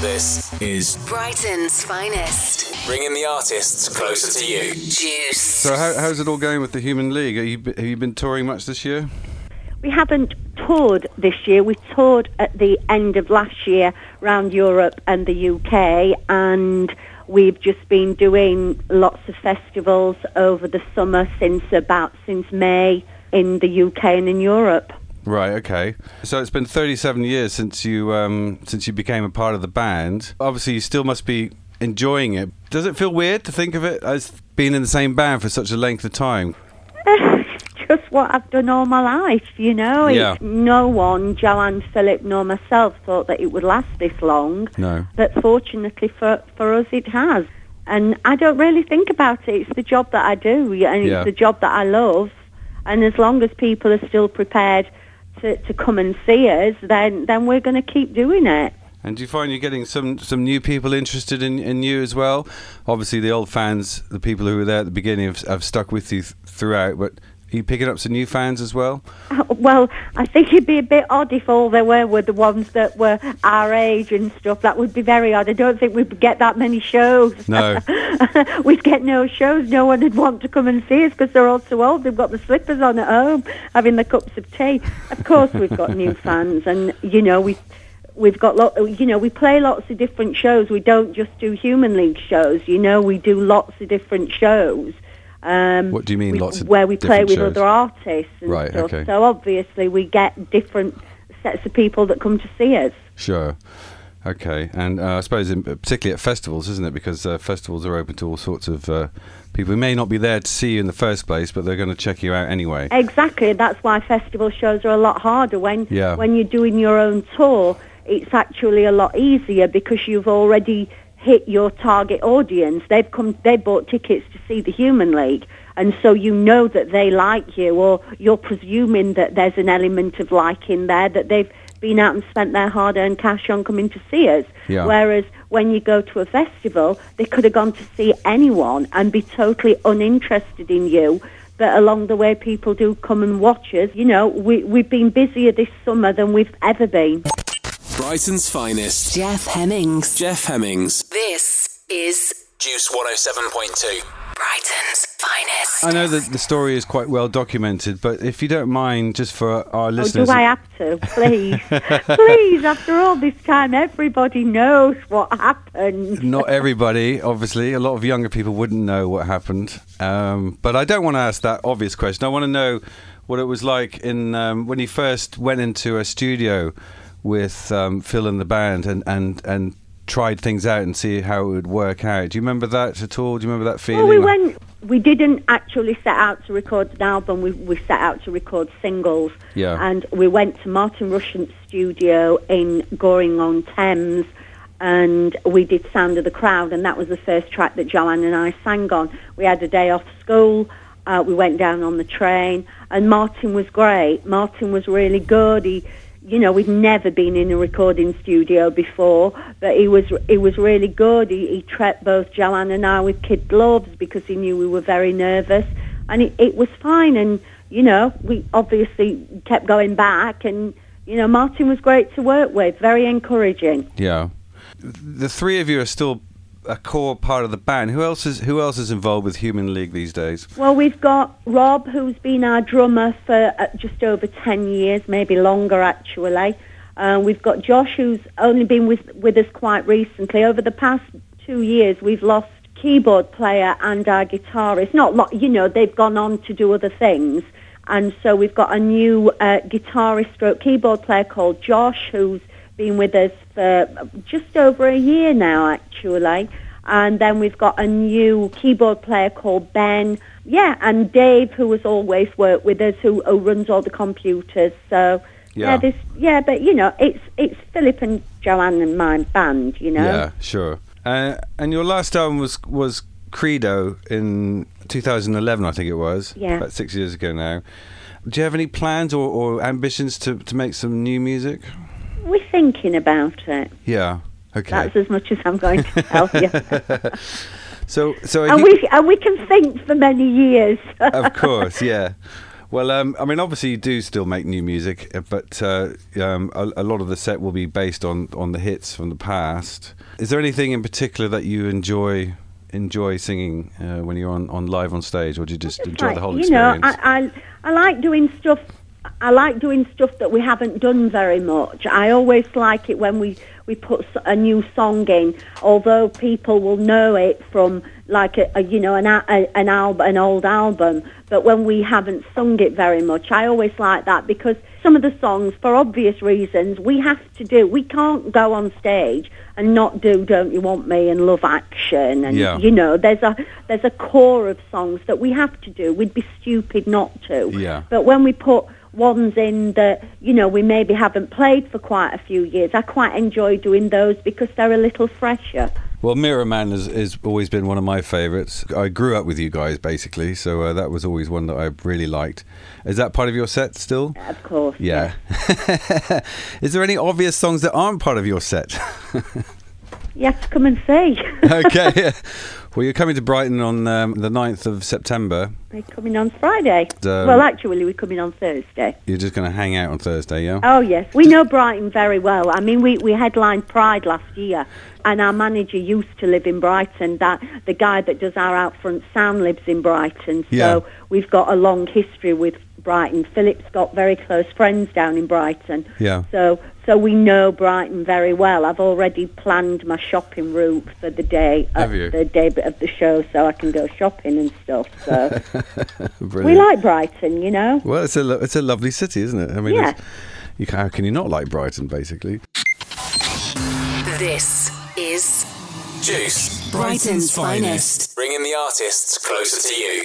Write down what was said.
This is Brighton's finest. bringing the artists closer to you. Juice. So how, how's it all going with the Human League? Are you, have you been touring much this year? We haven't toured this year. We toured at the end of last year around Europe and the UK, and we've just been doing lots of festivals over the summer since about since May in the UK and in Europe. Right. Okay. So it's been 37 years since you um, since you became a part of the band. Obviously, you still must be enjoying it. Does it feel weird to think of it as being in the same band for such a length of time? just what I've done all my life, you know. Yeah. It's, no one, Joanne, Philip, nor myself, thought that it would last this long. No. But fortunately for, for us, it has. And I don't really think about it. It's the job that I do, and Yeah. it's the job that I love. And as long as people are still prepared to, to come and see us, then, then we're going to keep doing it. And do you find you're getting some, some new people interested in, in you as well? Obviously, the old fans, the people who were there at the beginning, have, have stuck with you th- throughout. But are you picking up some new fans as well? Uh, well, I think it'd be a bit odd if all there were were the ones that were our age and stuff. That would be very odd. I don't think we'd get that many shows. No. we'd get no shows. No one would want to come and see us because they're all too old. They've got the slippers on at home, having the cups of tea. Of course, we've got new fans, and you know we. We've got lot, you know, we play lots of different shows. We don't just do Human League shows. You know, we do lots of different shows. Um, What do you mean, we- lots of where we play with shows? other artists Right, stuff. okay. So obviously we get different sets of people that come to see us. Sure. Okay, and uh, I suppose in, particularly at festivals, isn't it? Because uh, festivals are open to all sorts of uh, people who may not be there to see you in the first place, but they're going to check you out anyway. Exactly. That's why festival shows are a lot harder. When Yeah. when you're doing your own tour, it's actually a lot easier because you've already hit your target audience. They've come, they bought tickets to see the Human League, and so you know that they like you, or you're presuming that there's an element of liking there that they've been out and spent their hard-earned cash on coming to see us. Yeah. Whereas when you go to a festival, they could have gone to see anyone and be totally uninterested in you. But along the way, people do come and watch us. You know, we, we've been busier this summer than we've ever been. Brighton's finest. Jeff Hemmings. Jeff Hemmings. This is Juice 107.2. Brighton's finest. I know that the story is quite well documented, but if you don't mind, just for our Oh, listeners, do I have to? Please. Please, after all this time, everybody knows what happened. not everybody, obviously, a lot of younger people wouldn't know what happened. Um, but I don't want to ask that obvious question. I want to know what it was like in um, when you first went into a studio with um, Phil and the band and, and, and tried things out and see how it would work out. Do you remember that at all? Do you remember that feeling? Well, we went. We didn't actually set out to record an album. We we set out to record singles. Yeah. And we went to Martin Rushent's studio in Goring on Thames, and we did Sound of the Crowd, and that was the first track that Joanne and I sang on. We had a day off school. Uh, we went down on the train, and Martin was great. Martin was really good. He you know, we'd never been in a recording studio before, but he was he was really good. He, he treated both Joanne and I with kid gloves because he knew we were very nervous, and it, it was fine. And you know, we obviously kept going back, and you know, Martin was great to work with, very encouraging. Yeah. The three of you are still a core part of the band. Who else is who else is involved with Human League these days? Well, we've got Rob, who's been our drummer for uh, just over 10 years, maybe longer actually. Uh, we've got Josh, who's only been with, with us quite recently. Over the past two years, we've lost keyboard player and our guitarist. Not, lo- you know, they've gone on to do other things. And so we've got a new uh, guitarist stroke keyboard player called Josh, who's been with us for just over a year now, actually. And then we've got a new keyboard player called Ben. Yeah, and Dave, who has always worked with us, who, who runs all the computers. So Yeah. yeah, this yeah, but you know, it's it's Philip and Joanne and my band. You know. Yeah, sure. Uh, and your last album was was Credo in 2011, I think it was. Yeah. About six years ago now. Do you have any plans or, or ambitions to, to make some new music? We're thinking about it. Yeah. Okay. That's as much as I'm going to tell you. so so and think- we and we can think for many years. of course, yeah. Well, um, I mean, obviously you do still make new music, uh, but uh, um, a, a lot of the set will be based on on the hits from the past. Is there anything in particular that you enjoy enjoy singing uh, when you're on, on live on stage, or do you just enjoy Like, the whole experience? you know, I, I I like doing stuff. I like doing stuff that we haven't done very much. I always like it when we we put a new song in, although people will know it from like a, a you know an a, an album, an old album. But when we haven't sung it very much, I always like that because some of the songs, for obvious reasons, we have to do. We can't go on stage and not do "Don't You Want Me" and "Love Action" and Yeah. you know there's a there's a core of songs that we have to do. We'd be stupid not to. Yeah. But when we put ones in that you know we maybe haven't played for quite a few years, I quite enjoy doing those because they're a little fresher. Well, Mirror Man has, has always been one of my favourites. I grew up with you guys, basically, so uh, that was always one that I really liked. Is that part of your set still? Of course. Yeah. Is there any obvious songs that aren't part of your set? You have to come and see. okay. Well, you're coming to Brighton on um, the 9th of September. We're coming on Friday. Um, well, actually, we're coming on Thursday. You're just going to hang out on Thursday, yeah? Oh yes, we know Brighton very well. I mean, we we headlined Pride last year, and our manager used to live in Brighton. That the guy that does our out front sound lives in Brighton, so Yeah. we've got a long history with Brighton. Philip's got very close friends down in Brighton, Yeah. so so we know Brighton very well. I've already planned my shopping route for the day Have you? the day of the show, so I can go shopping and stuff. So we like Brighton, you know. Well, it's a lo- it's a lovely city, isn't it? I mean, Yeah. you can, how can you not like Brighton, basically? This is Juice. Brighton's finest. Bringing the artists closer to you.